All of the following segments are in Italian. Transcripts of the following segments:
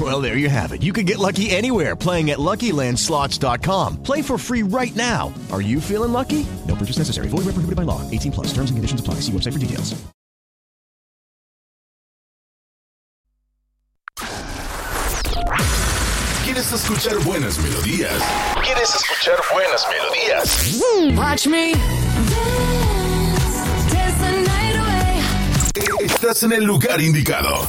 Well, there you have it. You can get lucky anywhere playing at LuckyLandSlots.com. Play for free right now. Are you feeling lucky? No purchase necessary. Void where prohibited by law. 18 plus. Terms and conditions apply. See website for details. ¿Quieres escuchar buenas melodías? ¿Quieres escuchar buenas melodías? Watch me. Estás en el lugar indicado.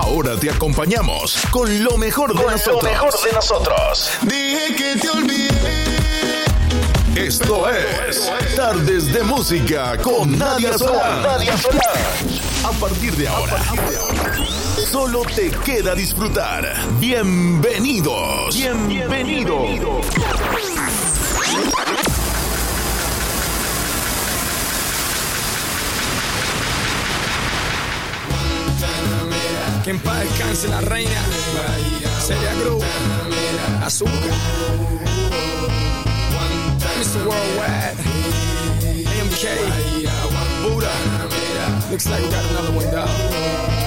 Ahora te acompañamos con lo mejor de nosotros. Lo mejor de nosotros. Dije que te olvidé. Esto es Tardes de Música con Nadia Solán. Nadia Solán. A partir de ahora, solo te queda disfrutar. Bienvenidos. Bienvenidos. Que en paz descanse la reina. Celia Cruz. Azúcar. Mr. Worldwide. AMK. Buddha. Looks like we got another one down.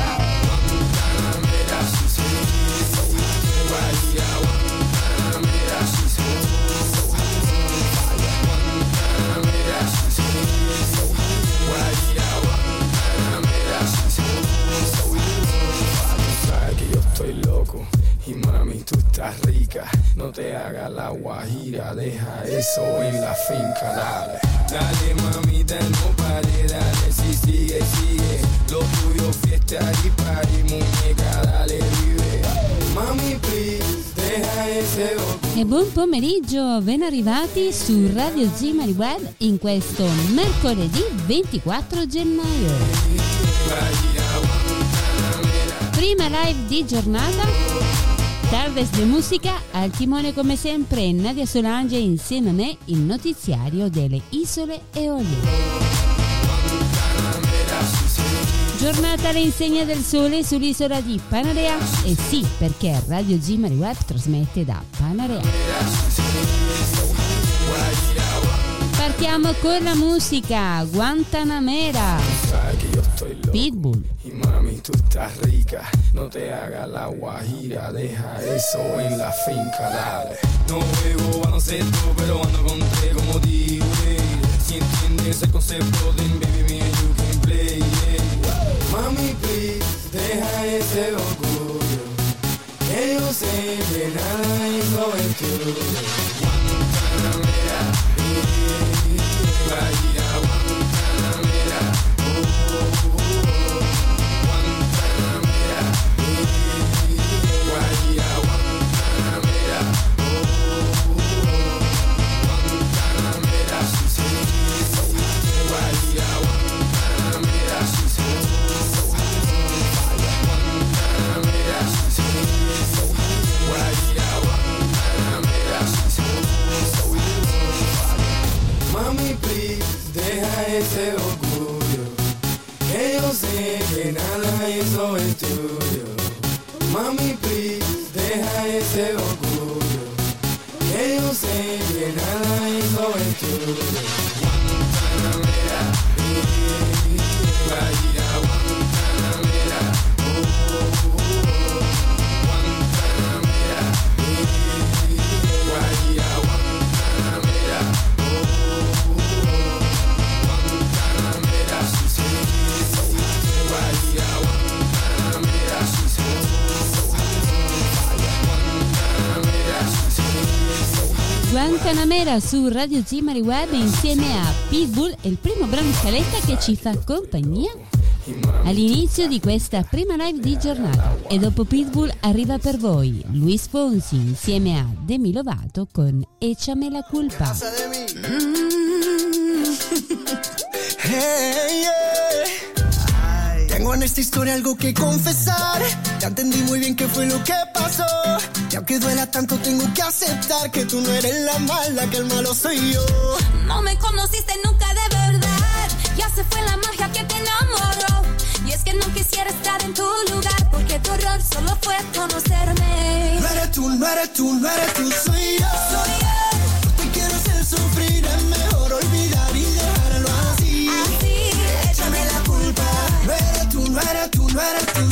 Y mami tú estás rica. No te hagas la guajira, deja eso en la finca, dale. Dale mamita, no pare, dale, si sigue, sigue. Lo tuyo fiesta y party, muñeca, dale, vive. Mami, please, deja ese. E buon pomeriggio, ben arrivati su Radio Zimari Web in questo mercoledì 24 gennaio. Prima live di giornata, Tardes de Musica, al timone come sempre Nadia Solange insieme a me il notiziario delle isole Eolie. Giornata all'insegna del sole sull'isola di Panarea e sì, perché Radio Zimari Web trasmette da Panarea. Partiamo con la musica Guantanamera Sabes que yo estoy loco. Pitbull Y mami, tú estás rica, no te hagas la guajira, deja eso en la finca, dale. No juego baloncesto, pero ando con tres como D-Wade. Si entiendes el concepto, then baby, me you can play. yeah. Mami, please, deja ese orgullo, que yo sé que nada el tuyo. Ese orgullo. Que yo sé que nada hizo el tuyo. Mami, please, deja ese orgullo. Que yo sé que nada hizo el tuyo. Guantanamera, su Radio Zimari Web insieme a Pitbull è il primo brano in scaletta che ci fa compagnia all'inizio di questa prima live di giornata e dopo Pitbull arriva per voi Luis Fonsi insieme a Demi Lovato con Échame la culpa Hey, yeah. Tengo en esta historia algo que confesar. Ya entendí muy bien qué fue lo que pasó. Y aunque duela tanto, tengo que aceptar que tú no eres la mala, que el malo soy yo. No me conociste nunca de verdad. Ya se fue la magia que te enamoró. Y es que no quisiera estar en tu lugar. Porque tu error solo fue conocerme. No eres tú, no eres tú, no eres tú, soy yo. Soy yo. No te quiero hacer sufrir, es mejor olvidar y dejarlo así. Así, Échame la culpa. No eres tú, no eres tú, no eres tú,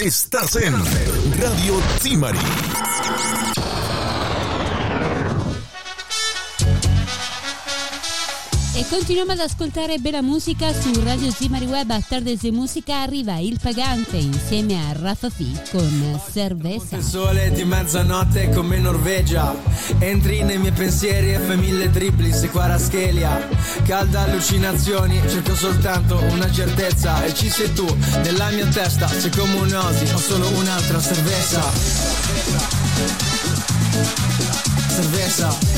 Estás en Radio Timari. Continuiamo ad ascoltare bella musica su Radio Zimari Web. A Tardes de Musica arriva Il Pagante insieme a Rafa F con Cerveza. Il sole di mezzanotte come Norvegia. Entri nei miei pensieri F mille triplis e quaraschelia Calda allucinazioni Cerco soltanto una certezza. E ci sei tu nella mia testa Sei come un'osi Ho solo un'altra cerveza. Cerveza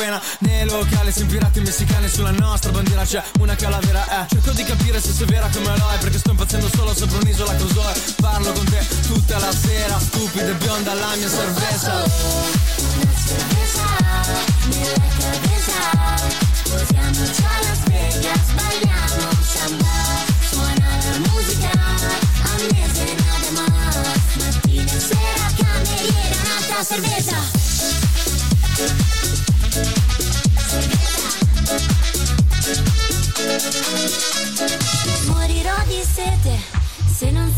buona Nei locali sin pirati messicani Sulla nostra bandiera. C'è una calavera eh. Cerco di capire se sei vera come lo Perché sto impazzendo solo sopra un'isola cos'è Parlo con te tutta la sera Stupida e bionda la mia cerveza. Cerveza.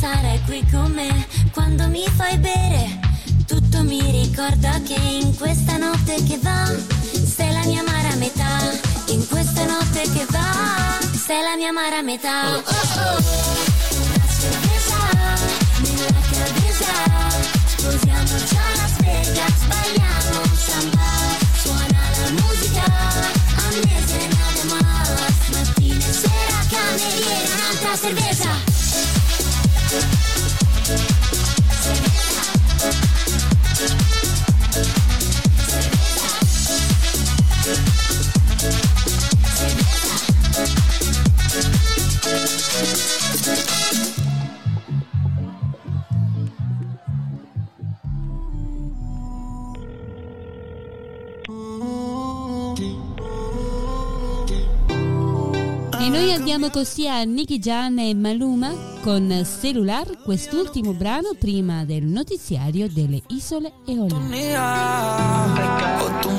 Sarai qui con me quando mi fai bere io mi ricordo che in questa notte che va sei la mia amara metà. In questa notte che va sei la mia amara metà. Oh, oh, oh. Una sorpresa nella cabeza. Sposiamoci a Las Vegas, balliamo samba. Suona la musica, a me se más. Mattina e sera, cameriera, un'altra cerveza. Noi andiamo così a Nicky Jan e Maluma con Cellular, quest'ultimo brano prima del notiziario delle Isole Eolie. O tu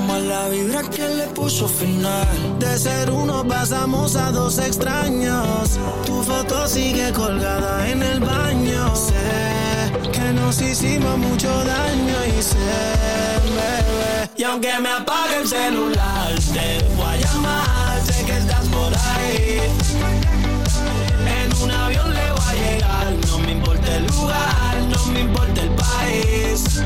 vibra que le puso final. De ser uno pasamos a dos extraños. Tu foto sigue colgada en el baño. Sé que nos hicimos mucho daño y sé, bebé. Y aunque me apague el celular, te voy a llamar. En un avión le voy a llegar. No me importa el lugar, no me importa el país.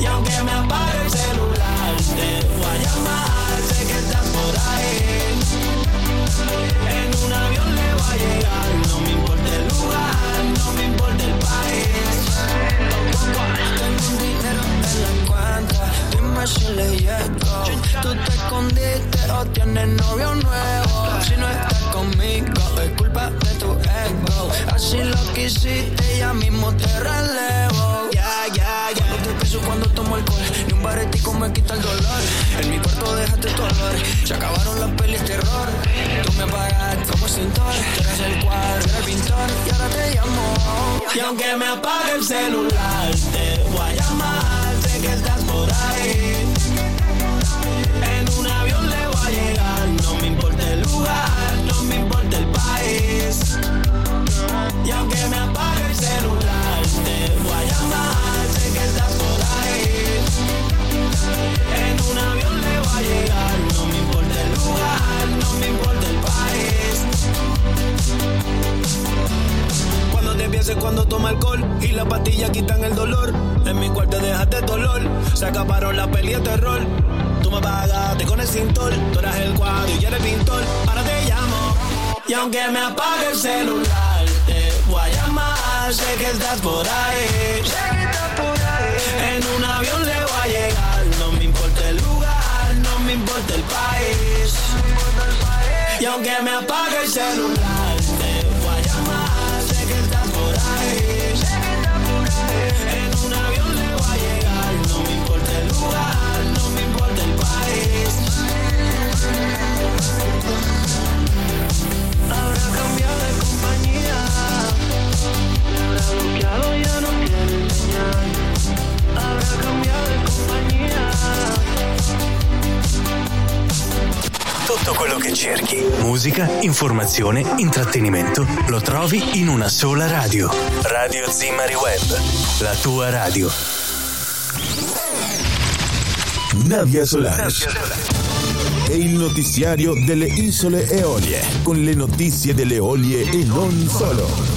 Y aunque me apague el celular, te voy a llamar, sé que estás por ahí. En un avión le voy a llegar, no me importa el lugar, no me importa el país. Tengo un dinero dime si le llego. Tú te escondiste o tienes novio nuevo. Si no estás conmigo, es culpa de tu ego. Así lo quisiste, ya mismo te relevo. Ya, ya, ya. No te pienso cuando tomo alcohol. Ni un baretico me quita el dolor. En mi cuarto dejaste tu olor. Se acabaron las pelis terror. Tú me pagas como cintor. Tú eres el cuadro, el pintor. Y ahora te llamo. Y aunque me apague el celular, te voy a llamar. Sé que estás por ahí. No me importa el lugar, no me importa el país. Cuando te pienses cuando toma alcohol y las pastillas quitan el dolor. En mi cuarto dejaste dolor. Se acabaron la peli de terror. Tú me pagaste con el cintor. Tú eras el cuadro y yo era el pintor. Ahora te llamo. Y aunque me apague el celular, te voy a llamar. Sé que estás por ahí. No me importa el país. Y aunque me apague el celular, Musica, informazione, intrattenimento. Lo trovi in una sola radio. Radio Zimari Web. La tua radio. Nadia Solari. E il notiziario delle isole Eolie, con le notizie delle Eolie e non solo.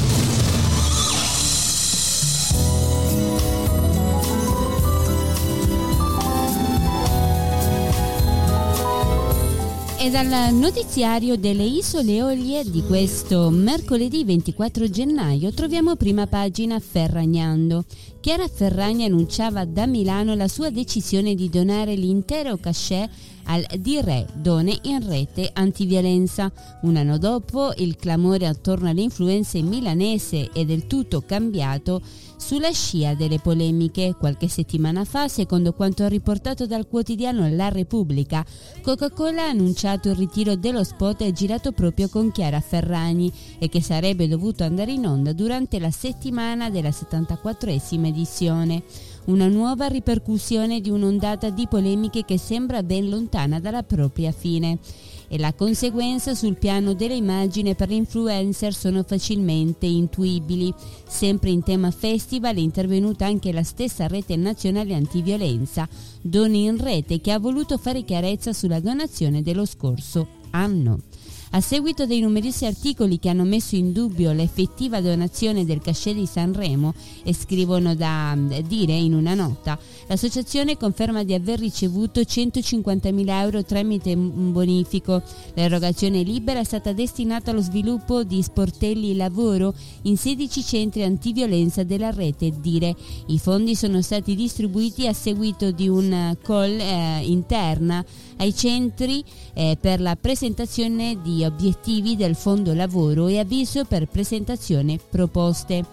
E dal notiziario delle Isole Eolie di questo mercoledì 24 gennaio troviamo prima pagina Ferragnando. Chiara Ferragni annunciava da Milano la sua decisione di donare l'intero cachet al Dire Donne in Rete Antiviolenza. Un anno dopo il clamore attorno alle influenze milanese è del tutto cambiato sulla scia delle polemiche. Qualche settimana fa, secondo quanto riportato dal quotidiano La Repubblica, Coca-Cola ha annunciato il ritiro dello spot girato proprio con Chiara Ferragni e che sarebbe dovuto andare in onda durante la settimana della 74esima edizione una nuova ripercussione di un'ondata di polemiche che sembra ben lontana dalla propria fine. E la conseguenza sul piano delle immagini per l'influencer sono facilmente intuibili. Sempre in tema festival è intervenuta anche la stessa rete nazionale antiviolenza Doni in Rete che ha voluto fare chiarezza sulla donazione dello scorso anno. A seguito dei numerosi articoli che hanno messo in dubbio l'effettiva donazione del cachet di Sanremo e scrivono da mm, dire in una nota, l'associazione conferma di aver ricevuto 150.000 euro tramite un bonifico. L'erogazione libera è stata destinata allo sviluppo di sportelli lavoro in 16 centri antiviolenza della rete Dire. I fondi sono stati distribuiti a seguito di un call eh, interna ai centri eh, per la presentazione di obiettivi del fondo lavoro e avviso per presentazione proposte.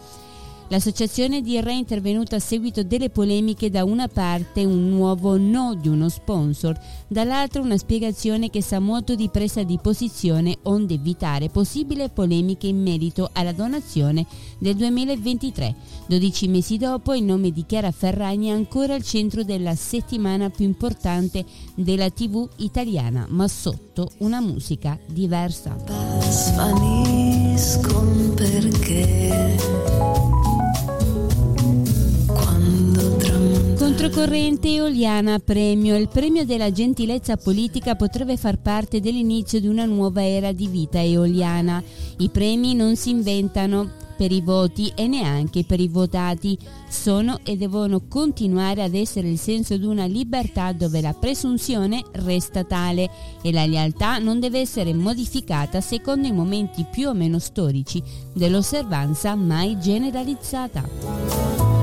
L'associazione di è intervenuta a seguito delle polemiche da una parte un nuovo no di uno sponsor, dall'altra una spiegazione che sa molto di presa di posizione onde evitare possibili polemiche in merito alla donazione del 2023. 12 mesi dopo il nome di Chiara Ferragni è ancora al centro della settimana più importante della TV italiana, ma sotto una musica diversa. Svaniscono perché Controcorrente Eoliana Premio. Il premio della gentilezza politica potrebbe far parte dell'inizio di una nuova era di vita eoliana. I premi non si inventano per i voti e neanche per i votati. Sono e devono continuare ad essere il senso di una libertà dove la presunzione resta tale e la lealtà non deve essere modificata secondo i momenti più o meno storici dell'osservanza mai generalizzata.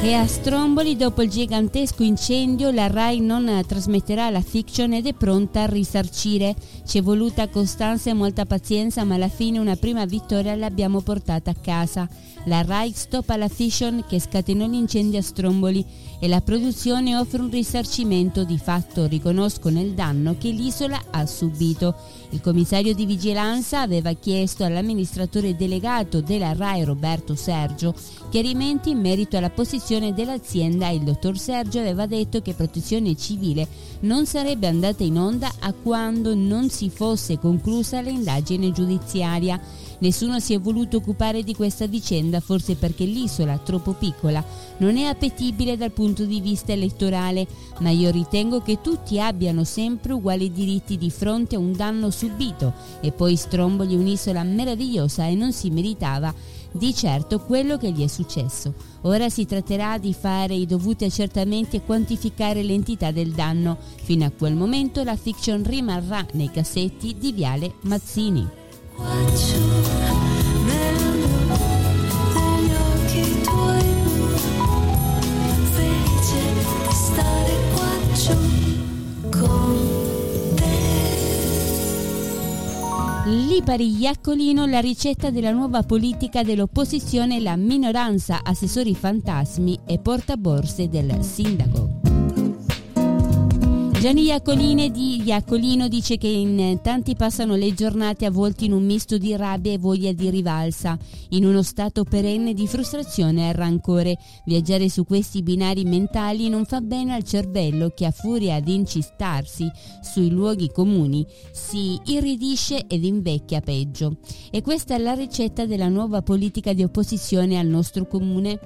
E a Stromboli, dopo il gigantesco incendio, la RAI non trasmetterà la fiction ed è pronta a risarcire. Ci è voluta costanza e molta pazienza, ma alla fine una prima vittoria l'abbiamo portata a casa. La RAI stoppa la fiction che scatenò l'incendio a Stromboli e la produzione offre un risarcimento di fatto, riconoscono il danno che l'isola ha subito. Il commissario di vigilanza aveva chiesto all'amministratore delegato della RAI Roberto Sergio chiarimenti in merito alla posizione dell'azienda e il dottor Sergio aveva detto che Protezione Civile non sarebbe andata in onda a quando non si fosse conclusa l'indagine giudiziaria. Nessuno si è voluto occupare di questa vicenda, forse perché l'isola, troppo piccola, non è appetibile dal punto di vista elettorale, ma io ritengo che tutti abbiano sempre uguali diritti di fronte a un danno subito e poi Stromboli è un'isola meravigliosa e non si meritava di certo quello che gli è successo. Ora si tratterà di fare i dovuti accertamenti e quantificare l'entità del danno. Fino a quel momento la fiction rimarrà nei cassetti di Viale Mazzini. Lipari Iaccolino la ricetta della nuova politica dell'opposizione la minoranza assessori fantasmi e portaborse del sindaco. Gianni Iacolini di Iacolino dice che in tanti passano le giornate avvolti in un misto di rabbia e voglia di rivalsa, in uno stato perenne di frustrazione e rancore. Viaggiare su questi binari mentali non fa bene al cervello che a furia di incistarsi sui luoghi comuni si irridisce ed invecchia peggio. E questa è la ricetta della nuova politica di opposizione al nostro comune.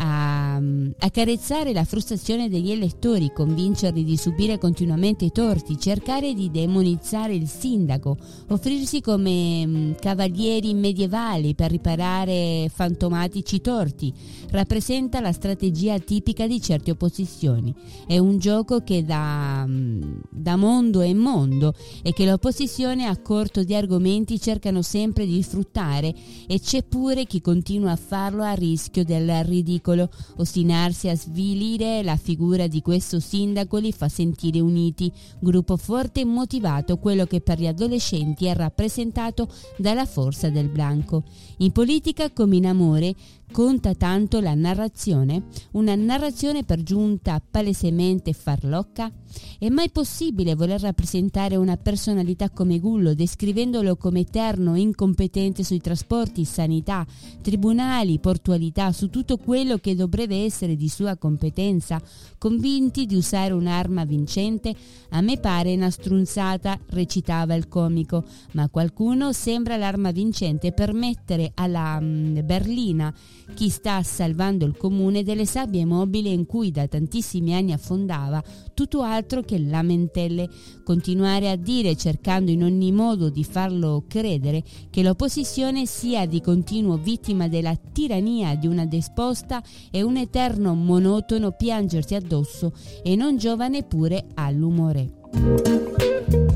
A, accarezzare la frustrazione degli elettori, convincerli di subire continuamente i torti, cercare di demonizzare il sindaco, offrirsi come mh, mm, cavalieri medievali per riparare fantomatici torti, rappresenta la strategia tipica di certe opposizioni. È un gioco che da, mh, mm, da mondo è mondo e che l'opposizione a corto di argomenti cercano sempre di sfruttare e c'è pure chi continua a farlo a rischio del ridicolo. Ostinarsi a svilire la figura di questo sindaco li fa sentire Ide Uniti, gruppo forte e motivato, quello che per gli adolescenti è rappresentato dalla forza del blanco. In politica come in amore conta tanto la narrazione? Una narrazione per giunta palesemente farlocca? È mai possibile voler rappresentare una personalità come Gullo, descrivendolo come eterno, incompetente sui trasporti, sanità, tribunali, portualità, su tutto quello che dovrebbe essere di sua competenza, convinti di usare un'arma vincente? A me pare una strunzata, recitava il comico, ma qualcuno sembra l'arma vincente per mettere alla mm, berlina chi sta salvando il comune delle sabbie mobili in cui da tantissimi anni affondava tutto altro che lamentele, continuare a dire cercando in ogni modo di farlo credere che l'opposizione sia di continuo vittima della tirannia di una desposta e un eterno monotono piangersi addosso e non giova neppure all'umore.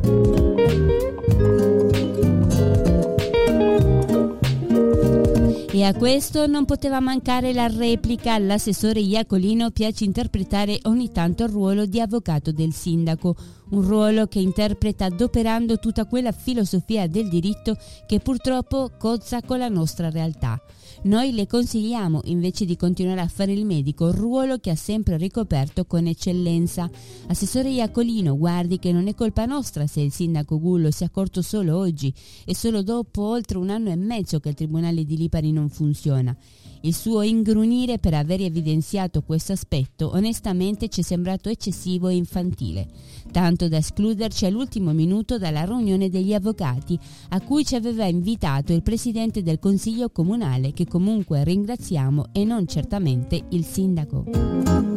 E a questo non poteva mancare la replica. All'assessore Iacolino piace interpretare ogni tanto il ruolo di avvocato del sindaco, un ruolo che interpreta adoperando tutta quella filosofia del diritto che purtroppo cozza con la nostra realtà. Noi le consigliamo, invece di continuare a fare il medico, il ruolo che ha sempre ricoperto con eccellenza. Assessore Iacolino, guardi che non è colpa nostra se il sindaco Gullo si è accorto solo oggi e solo dopo oltre un anno e mezzo che il tribunale di Lipari non funziona. Il suo ingrunire per aver evidenziato questo aspetto onestamente ci è sembrato eccessivo e infantile, tanto da escluderci all'ultimo minuto dalla riunione degli avvocati a cui ci aveva invitato il presidente del consiglio comunale che comunque ringraziamo e non certamente il sindaco.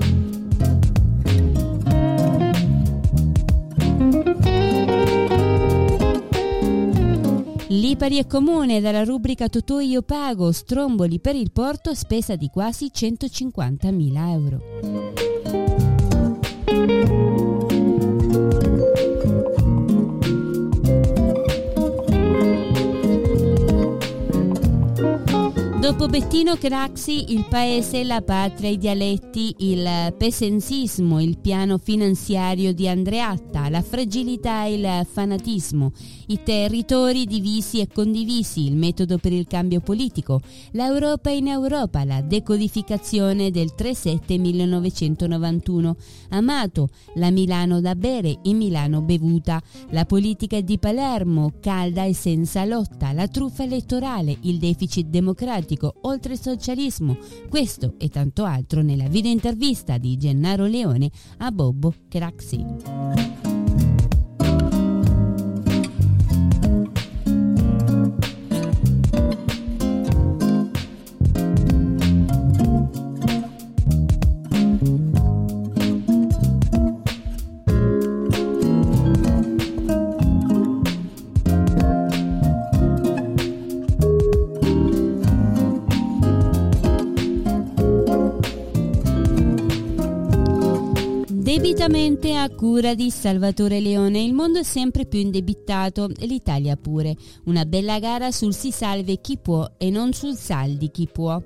Lipari è comune dalla rubrica Totò io pago stromboli per il porto a spesa di quasi 150.000 euro. Dopo Bettino Craxi, il paese, la patria, i dialetti, il pesensismo, il piano finanziario di Andreatta, la fragilità e il fanatismo, i territori divisi e condivisi, il metodo per il cambio politico, l'Europa in Europa, la decodificazione del 3-7 1991, Amato, la Milano da bere e Milano bevuta, la politica di Palermo, calda e senza lotta, la truffa elettorale, il deficit democratico, oltre il socialismo. Questo e tanto altro nella video intervista di Gennaro Leone a Bobbo Craxi. Debitamente a cura di Salvatore Leone, il mondo è sempre più indebitato e l'Italia pure. Una bella gara sul si salve chi può e non sul saldi chi può.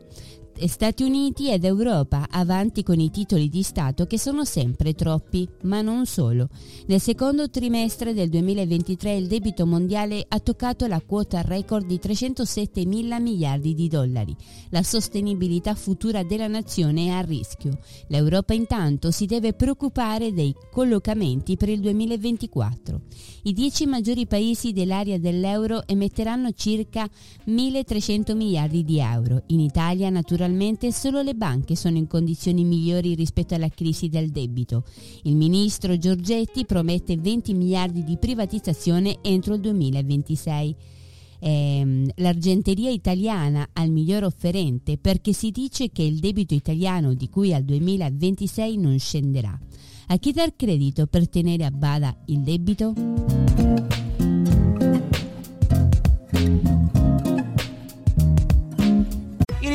Stati Uniti ed Europa avanti con i titoli di Stato che sono sempre troppi, ma non solo. Nel secondo trimestre del 2023 il debito mondiale ha toccato la quota record di 307 mila miliardi di dollari. La sostenibilità futura della nazione è a rischio. L'Europa intanto si deve preoccupare dei collocamenti per il 2024. I dieci maggiori paesi dell'area dell'euro emetteranno circa 1.300 miliardi di euro. In Italia naturalmente solo le banche sono in condizioni migliori rispetto alla crisi del debito. Il ministro Giorgetti promette 20 miliardi di privatizzazione entro il 2026. Ehm, l'argenteria italiana al miglior offerente perché si dice che il debito italiano di cui al 2026 non scenderà. A chi dar credito per tenere a bada il debito?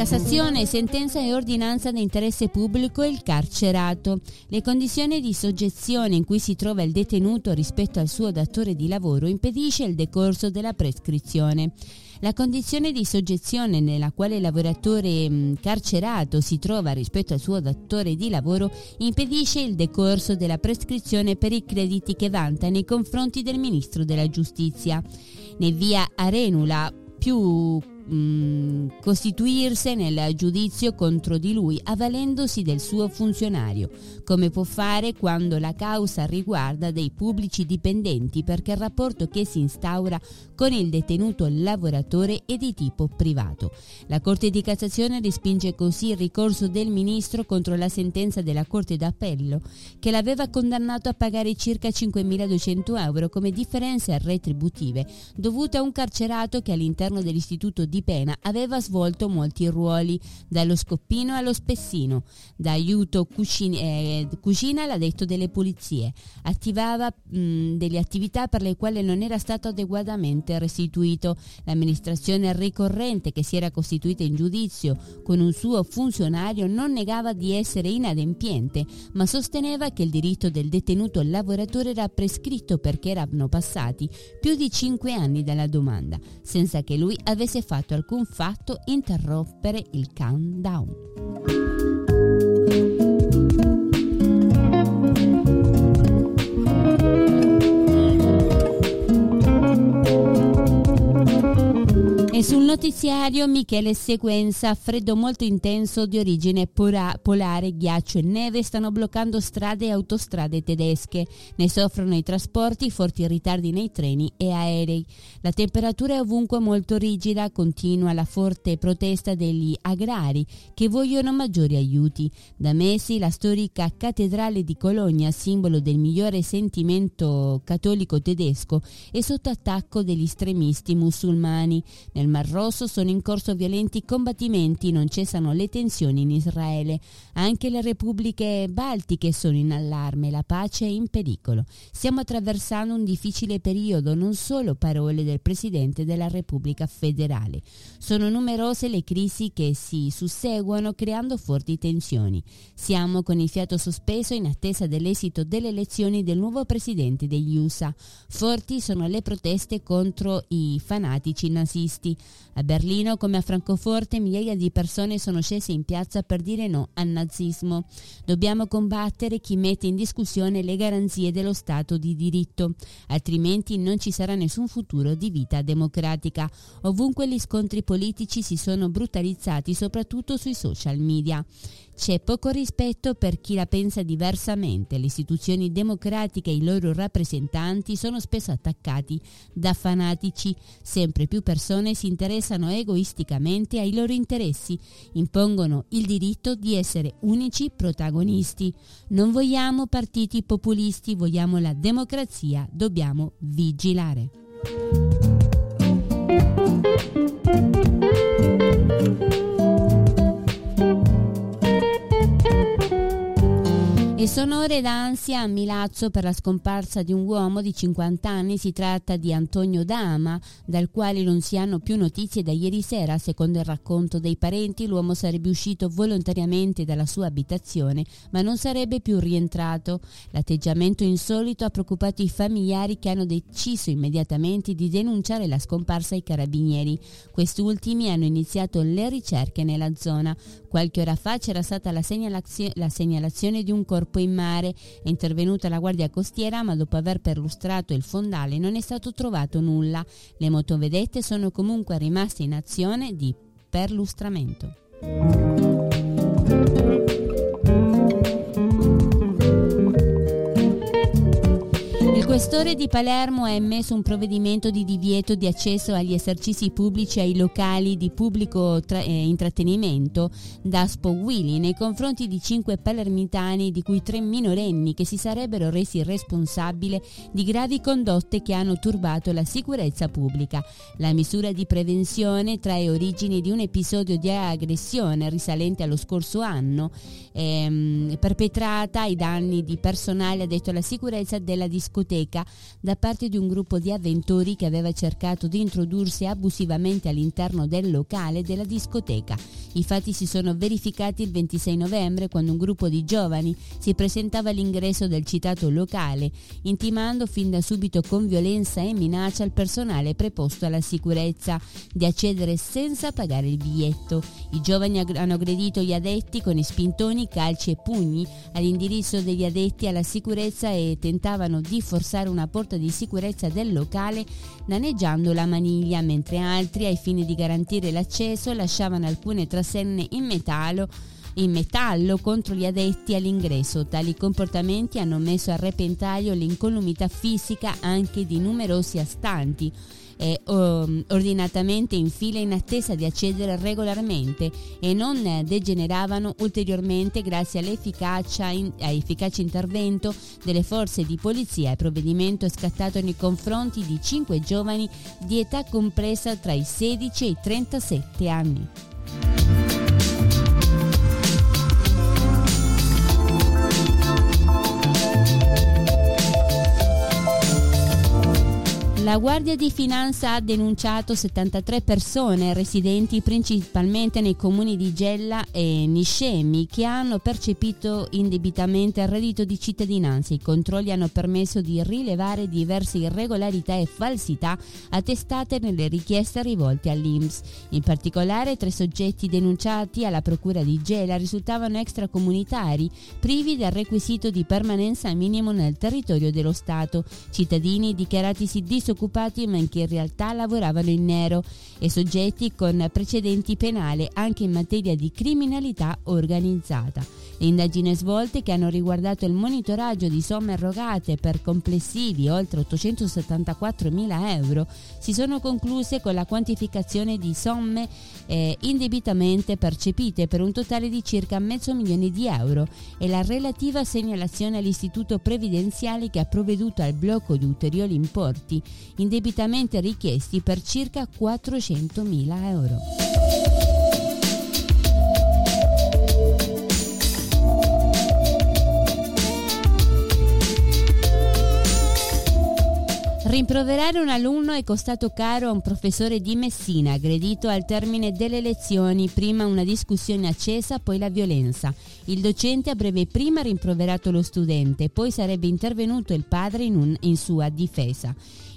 Cassazione, sentenza e ordinanza di interesse pubblico e il carcerato. Le condizioni di soggezione in cui si trova il detenuto rispetto al suo datore di lavoro impedisce il decorso della prescrizione. La condizione di soggezione nella quale il lavoratore mh, carcerato si trova rispetto al suo datore di lavoro impedisce il decorso della prescrizione per i crediti che vanta nei confronti del Ministro della Giustizia. Ne via Arenula più mh, costituirsi nel giudizio contro di lui avvalendosi del suo funzionario, come può fare quando la causa riguarda dei pubblici dipendenti perché il rapporto che si instaura con il detenuto lavoratore è di tipo privato. La Corte di Cassazione respinge così il ricorso del ministro contro la sentenza della Corte d'Appello che l'aveva condannato a pagare circa 5.200 euro come differenze retributive dovute a un carcerato che all'interno dell'istituto di pena aveva svolto molti ruoli, dallo scoppino allo spessino, da aiuto cucina, eh, cucina all'addetto delle pulizie. Attivava mh, delle attività per le quali non era stato adeguatamente restituito. L'amministrazione ricorrente che si era costituita in giudizio con un suo funzionario non negava di essere inadempiente, ma sosteneva che il diritto del detenuto lavoratore era prescritto perché erano passati più di cinque anni dalla domanda, senza che lui avesse fatto alcun fatto interrompere il countdown. E sul notiziario Michele Sequenza, freddo molto intenso di origine pora- polare, ghiaccio e neve stanno bloccando strade e autostrade tedesche. Ne soffrono i trasporti, forti ritardi nei treni e aerei. La temperatura è ovunque molto rigida, continua la forte protesta degli agrari che vogliono maggiori aiuti. Da mesi la storica cattedrale di Cologna, simbolo del migliore sentimento cattolico tedesco, è sotto attacco degli estremisti musulmani. Nel Mar Rosso sono in corso violenti combattimenti, non cessano le tensioni in Israele. Anche le repubbliche baltiche sono in allarme, la pace è in pericolo. Stiamo attraversando un difficile periodo, non solo parole del Presidente della Repubblica federale. Sono numerose le crisi che si susseguono creando forti tensioni. Siamo con il fiato sospeso in attesa dell'esito delle elezioni del nuovo Presidente degli USA. Forti sono le proteste contro i fanatici nazisti. A Berlino, come a Francoforte, migliaia di persone sono scese in piazza per dire no al nazismo. Dobbiamo combattere chi mette in discussione le garanzie dello Stato di diritto, altrimenti non ci sarà nessun futuro di vita democratica. Ovunque gli scontri politici si sono brutalizzati, soprattutto sui social media. C'è poco rispetto per chi la pensa diversamente. Le istituzioni democratiche e i loro rappresentanti sono spesso attaccati da fanatici. Sempre più persone si interessano egoisticamente ai loro interessi, impongono il diritto di essere unici protagonisti. Non vogliamo partiti populisti, vogliamo la democrazia, dobbiamo vigilare. E sono ore d'ansia a Milazzo per la scomparsa di un uomo di 50 anni. Si tratta di Antonio Dama, dal quale non si hanno più notizie da ieri sera. Secondo il racconto dei parenti, l'uomo sarebbe uscito volontariamente dalla sua abitazione, ma non sarebbe più rientrato. L'atteggiamento insolito ha preoccupato i familiari che hanno deciso immediatamente di denunciare la scomparsa ai carabinieri. Questi ultimi hanno iniziato le ricerche nella zona. Qualche ora fa c'era stata la, segnalazio- la segnalazione di un corpo in mare. È intervenuta la Guardia Costiera, ma dopo aver perlustrato il fondale non è stato trovato nulla. Le motovedette sono comunque rimaste in azione di perlustramento. Questore di Palermo ha emesso un provvedimento di divieto di accesso agli esercizi pubblici e ai locali di pubblico tra- eh, intrattenimento da Spowilly nei confronti di cinque palermitani, di cui tre minorenni, che si sarebbero resi responsabili di gravi condotte che hanno turbato la sicurezza pubblica. La misura di prevenzione trae origini di un episodio di aggressione risalente allo scorso anno, ehm, perpetrata ai danni di personale addetto alla sicurezza della discoteca da parte di un gruppo di avventori che aveva cercato di introdursi abusivamente all'interno del locale della discoteca. I fatti si sono verificati il 26 novembre quando un gruppo di giovani si presentava all'ingresso del citato locale, intimando fin da subito con violenza e minaccia al personale preposto alla sicurezza di accedere senza pagare il biglietto. I giovani hanno aggredito gli addetti con i spintoni, calci e pugni all'indirizzo degli addetti alla sicurezza e tentavano di forzare una porta di sicurezza del locale danneggiando la maniglia, mentre altri, ai fini di garantire l'accesso, lasciavano alcune trasenne in metallo in metallo contro gli addetti all'ingresso. Tali comportamenti hanno messo a repentaglio l'incolumità fisica anche di numerosi astanti eh, ordinatamente in fila in attesa di accedere regolarmente e non degeneravano ulteriormente grazie in, all'efficace intervento delle forze di polizia. Il provvedimento scattato nei confronti di cinque giovani di età compresa tra i 16 e i 37 anni. La Guardia di Finanza ha denunciato 73 persone residenti principalmente nei comuni di Gella e Niscemi che hanno percepito indebitamente il reddito di cittadinanza. I controlli hanno permesso di rilevare diverse irregolarità e falsità attestate nelle richieste rivolte all'INPS. In particolare tre soggetti denunciati alla Procura di Gela risultavano extracomunitari privi del requisito di permanenza minimo nel territorio dello Stato, cittadini dichiaratisi disoccupati ma che in realtà lavoravano in nero e soggetti con precedenti penali anche in materia di criminalità organizzata. Le indagini svolte che hanno riguardato il monitoraggio di somme erogate per complessivi oltre 874 mila euro si sono concluse con la quantificazione di somme eh, indebitamente percepite per un totale di circa mezzo milione di euro e la relativa segnalazione all'istituto previdenziale che ha provveduto al blocco di ulteriori importi indebitamente richiesti per circa 400 mila euro. Rimproverare un alunno è costato caro a un professore di Messina, aggredito al termine delle lezioni, prima una discussione accesa, poi la violenza. Il docente avrebbe prima rimproverato lo studente, poi sarebbe intervenuto il padre in, un, in sua difesa.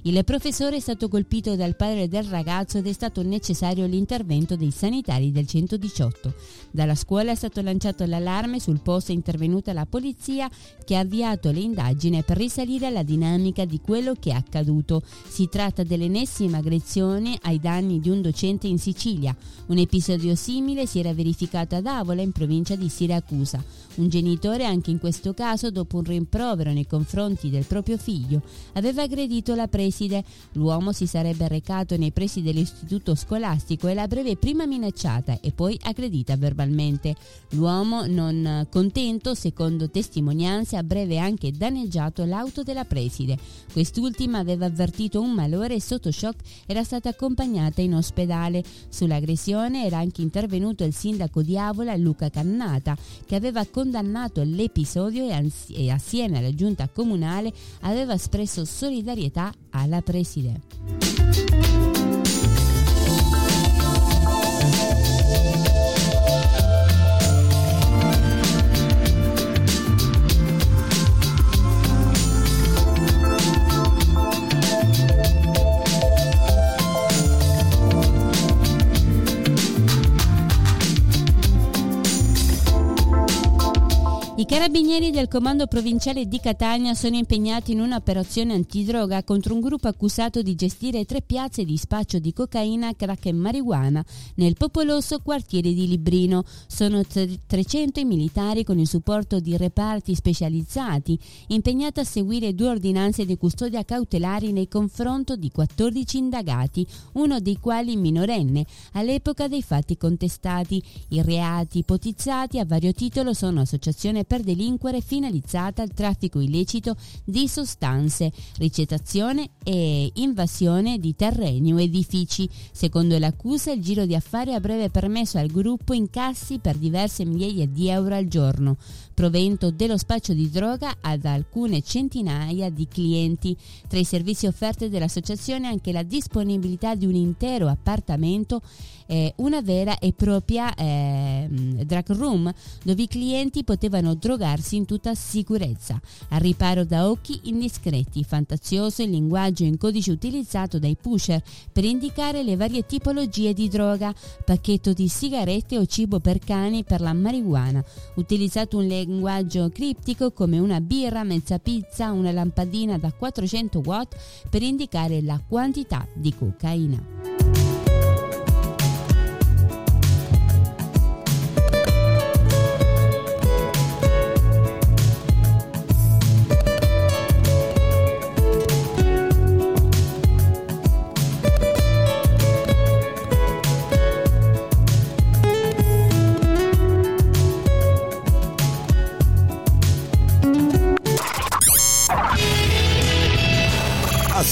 Il professore è stato colpito dal padre del ragazzo ed è stato necessario l'intervento dei sanitari del 118. Dalla scuola è stato lanciato l'allarme, sul posto è intervenuta la polizia che ha avviato le indagini per risalire alla dinamica di quello che è accaduto. Si tratta dell'ennesima aggressione ai danni di un docente in Sicilia. Un episodio simile si era verificato ad Avola in provincia di Siracusa. Un genitore anche in questo caso, dopo un rimprovero nei confronti del proprio figlio, aveva aggredito la preside. L'uomo si sarebbe recato nei pressi dell'istituto scolastico e l'avrebbe prima minacciata e poi aggredita verbalmente. L'uomo, non contento, secondo testimonianze, avrebbe anche danneggiato l'auto della preside. Quest'ultima aveva avvertito un malore e sotto shock era stata accompagnata in ospedale. Sull'aggressione era anche intervenuto il sindaco di Avola, Luca Cannata, che aveva condannato l'episodio e, ans- e assieme alla giunta comunale aveva espresso solidarietà alla preside. I Carabinieri del Comando Provinciale di Catania sono impegnati in un'operazione antidroga contro un gruppo accusato di gestire tre piazze di spaccio di cocaina, crack e marijuana nel popoloso quartiere di Librino. Sono 300 i militari con il supporto di reparti specializzati impegnati a seguire due ordinanze di custodia cautelari nei confronti di 14 indagati, uno dei quali minorenne, all'epoca dei fatti contestati. I reati ipotizzati a vario titolo sono associazione per delinquere finalizzata al traffico illecito di sostanze, ricettazione e invasione di terreni o edifici. Secondo l'accusa, il giro di affari avrebbe permesso al gruppo incassi per diverse migliaia di euro al giorno, provento dello spaccio di droga ad alcune centinaia di clienti. Tra i servizi offerti dall'associazione anche la disponibilità di un intero appartamento eh, una vera e propria eh, drug room dove i clienti potevano drogarsi in tutta sicurezza, al riparo da occhi indiscreti, fantazioso il linguaggio in codice utilizzato dai pusher per indicare le varie tipologie di droga, pacchetto di sigarette o cibo per cani per la marijuana, utilizzato un linguaggio criptico come una birra, mezza pizza, una lampadina da 400 watt per indicare la quantità di cocaina.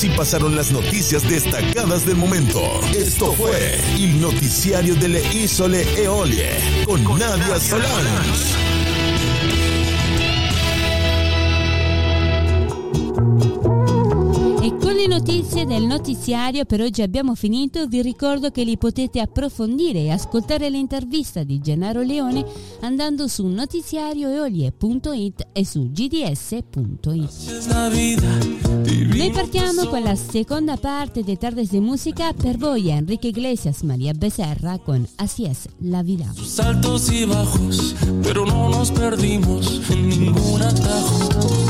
Así pasaron las noticias destacadas del momento. Esto fue el noticiario de Le Isole Eolie con, con Nadia Solans. Con le notizie del notiziario per oggi abbiamo finito, vi ricordo che li potete approfondire e ascoltare l'intervista di Gennaro Leone andando su notiziarioeolie.it e su gds.it. Noi partiamo con la seconda parte de Tardes de Música per voi Enrique Iglesias María Becerra con Así es la vida. Sus altos y bajos, pero no nos perdimos en ningún atajo.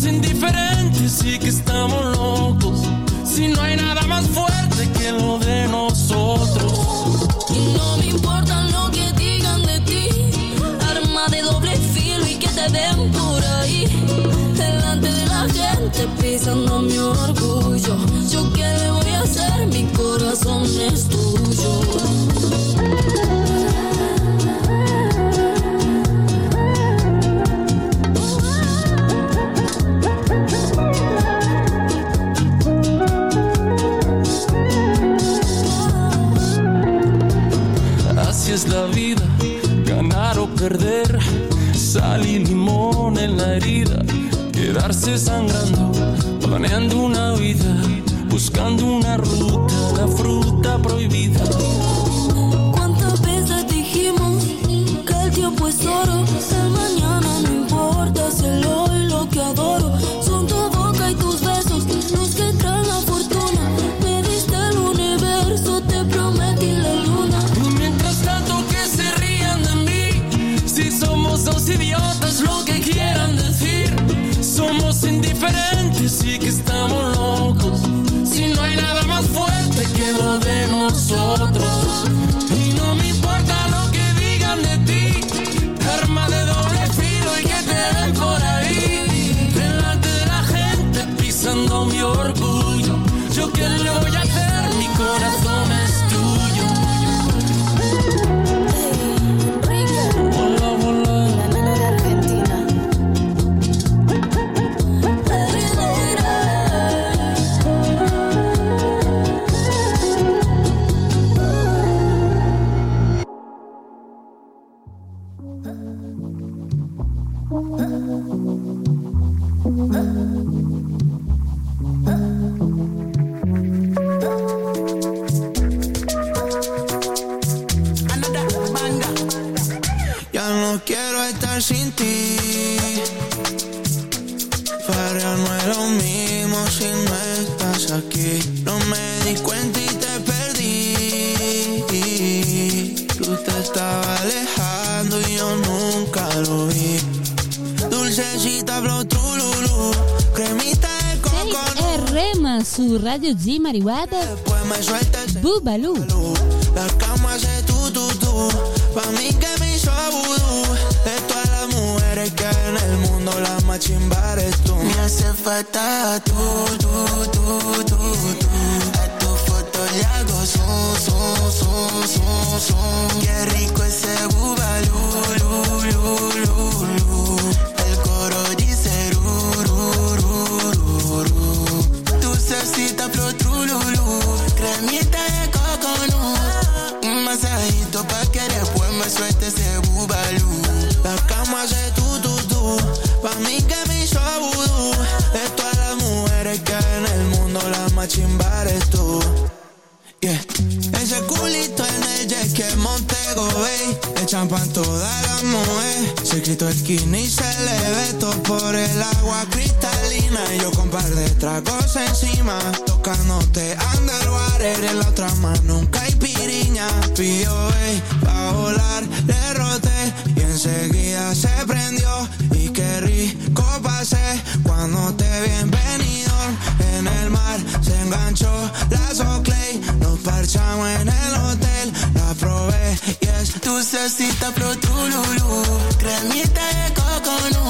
Somos indiferentes y que estamos locos. Si no hay nada más fuerte que lo de nosotros. No me importa lo que digan de ti, arma de doble filo y que te ven por ahí. Delante de la gente pisando mi orgullo. Yo qué le voy a hacer, mi corazón es tuyo. Sangrando, planeando una vida, buscando una ruta, la fruta prohibida. Somos indiferentes y que estamos locos. Si no hay nada más fuerte que lo de nosotros. Para no es lo mismo si no estás aquí. No me di cuenta y te perdí. Tú te estabas alejando y yo nunca lo vi. Dulcecita, flow, trululu. Cremita de coco, RM su Radio Zimari Web me sueltas Bubalú La cama hace tú, tú, tú. Pa' mí que Hace falta tú, tú, tú, tú, tú. A tu foto le hago zoom, zoom, zoom, zoom, zoom. Qué rico ese bubalú, Le champan toda la mujer. Se quitó el skinny se le ve todo por el agua cristalina. Y yo con par de tragos encima Tocándote underwater En la otra mano nunca hay piriña P.O.A. pa' volar le roté Y enseguida se prendió. Y qué rico pasé Cuando te bienvenido En el mar se enganchó la Soclay. Nos parchamos tu cecita pro tu lulú. Cremita de coco, no.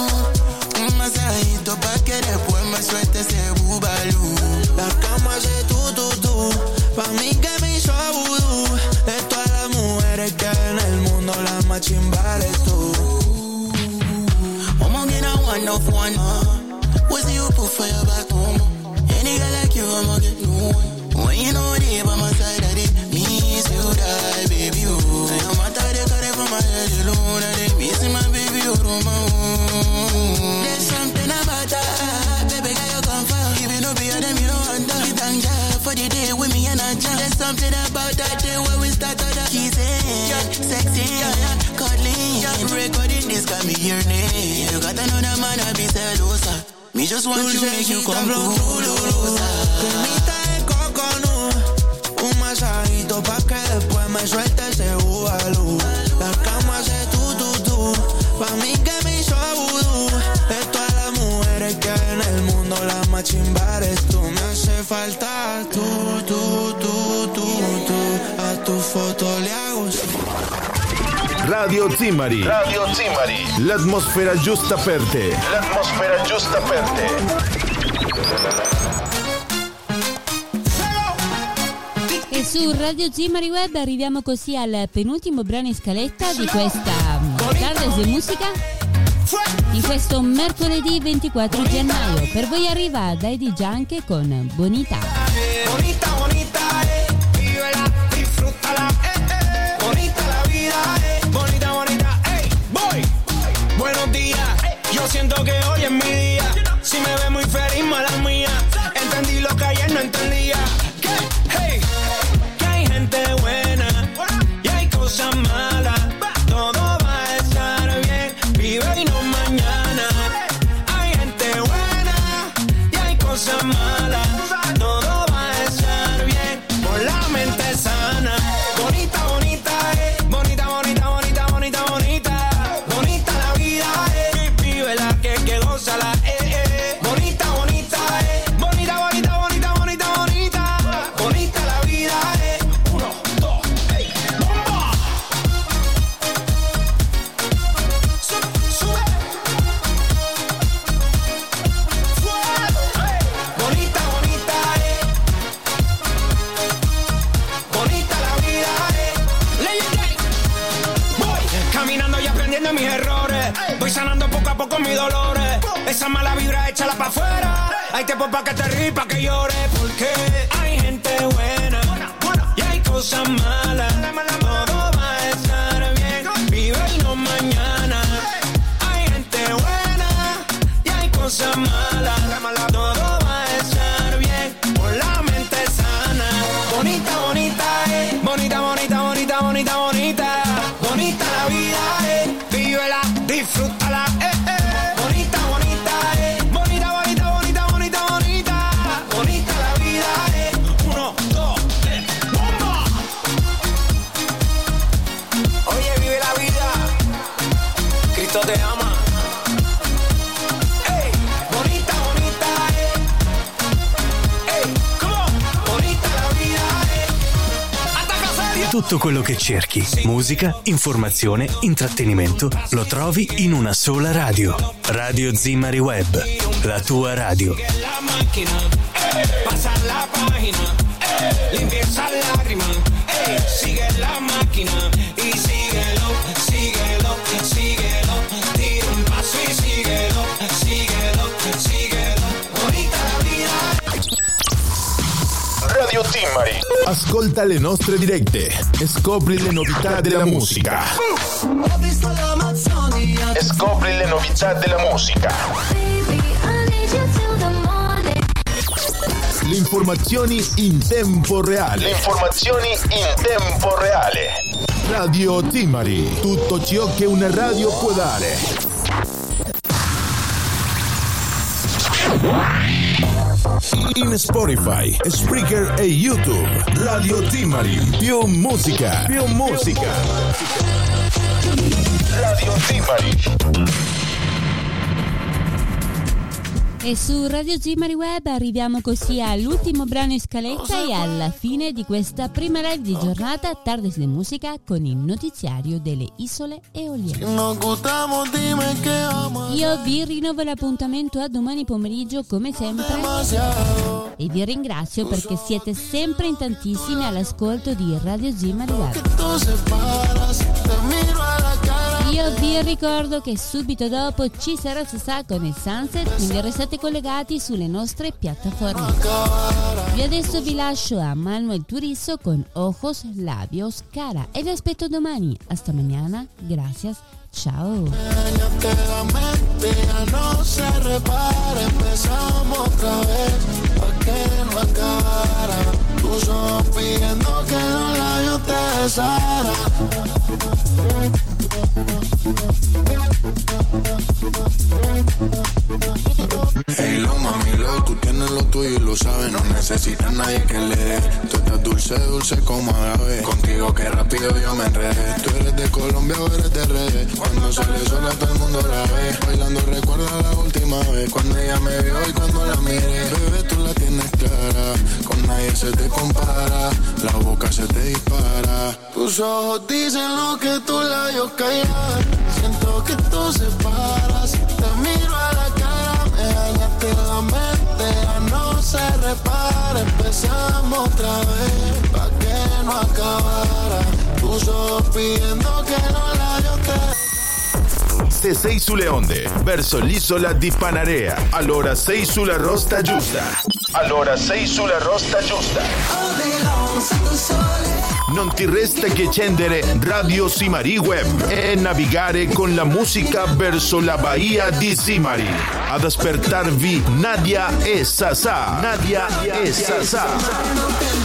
Un masajito pa' que después me sueltes got me name. You got another man, I be celosa Me just want you, make you come closer Cremita de coconut Un masajito pa' que después me suelte ese bubalú La cama hace tú, tú, tú Pa' mí que me hizo vudú De todas las mujeres que hay en el mundo La más chimba eres tú. Me hace falta tú, tú, tú, tú, tú A tu foto le hago Radio Zimari. Radio Zimari. L'atmosfera giusta per te. L'atmosfera giusta per te. E su Radio Zimari Web arriviamo così al penultimo brano in scaletta di questa Tardes de Musica di questo mercoledì 24 gennaio. Per voi arriva di Gianche con Bonita. Bonita, bonita, Esa mala vibra échala pa' afuera. Hay tiempo pa' que te ríes, pa' que llores. Porque hay gente buena y hay cosas malas. Tutto quello che cerchi, musica, informazione, intrattenimento, lo trovi in una sola radio. Radio Zimari Web, la tua radio. Radio Timmari. Ascolta le nostre dirette e scopri le novità della musica. E scopri le novità della musica. Le informazioni in tempo reale. Le informazioni in tempo reale. Radio Timari. Tutto ciò che una radio può dare. In Spotify, Spreaker e YouTube. Radio Timari. Più musica. Più musica. Radio Timari. E su Radio Zimari Web arriviamo così all'ultimo brano in scaletta e alla fine di questa prima live di giornata Tardes de Musica con il notiziario delle isole Eolie. Io vi rinnovo l'appuntamento a domani pomeriggio come sempre e vi ringrazio perché siete sempre in tantissimi all'ascolto di Radio Zimari Web. Io vi ricordo che subito dopo ci sarà Sasà con il Sunset, quindi restate collegati sulle nostre piattaforme. Io adesso vi lascio a Manuel Turizo con Ojos, Labios, Cara e vi aspetto domani. Hasta mañana, gracias, ciao. ojos pidiendo que los labios te besara Hey, lo mami, lo, tú tienes lo tuyo y lo sabes. No necesitas nadie que le dé. Tú estás dulce, dulce como agave. Contigo que rápido yo me enredé. Tú eres de Colombia o eres de redes. Cuando sale sola todo el mundo la ve. Bailando recuerda la última vez. Cuando ella me vio y cuando la miré. Bebé, tú la tienes clara. Con nadie se te compara. La boca se te dispara. Tus ojos dicen lo que tus labios callan Siento que tú separas Te miro a la cara Me dañaste la mente Ya no se repara Empezamos otra vez Pa' que no acabara Tus ojos pidiendo que los labios te Se sei sulle onde, verso l'isola di Panarea, allora sei sulla rosta giusta. Allora sei sulla rosta giusta. Non ti resta che accendere Radio Simari Web e navigare con la musica verso la Bahia di Simari. Ad aspettarvi Nadia e Sasà. Nadia e Sasà.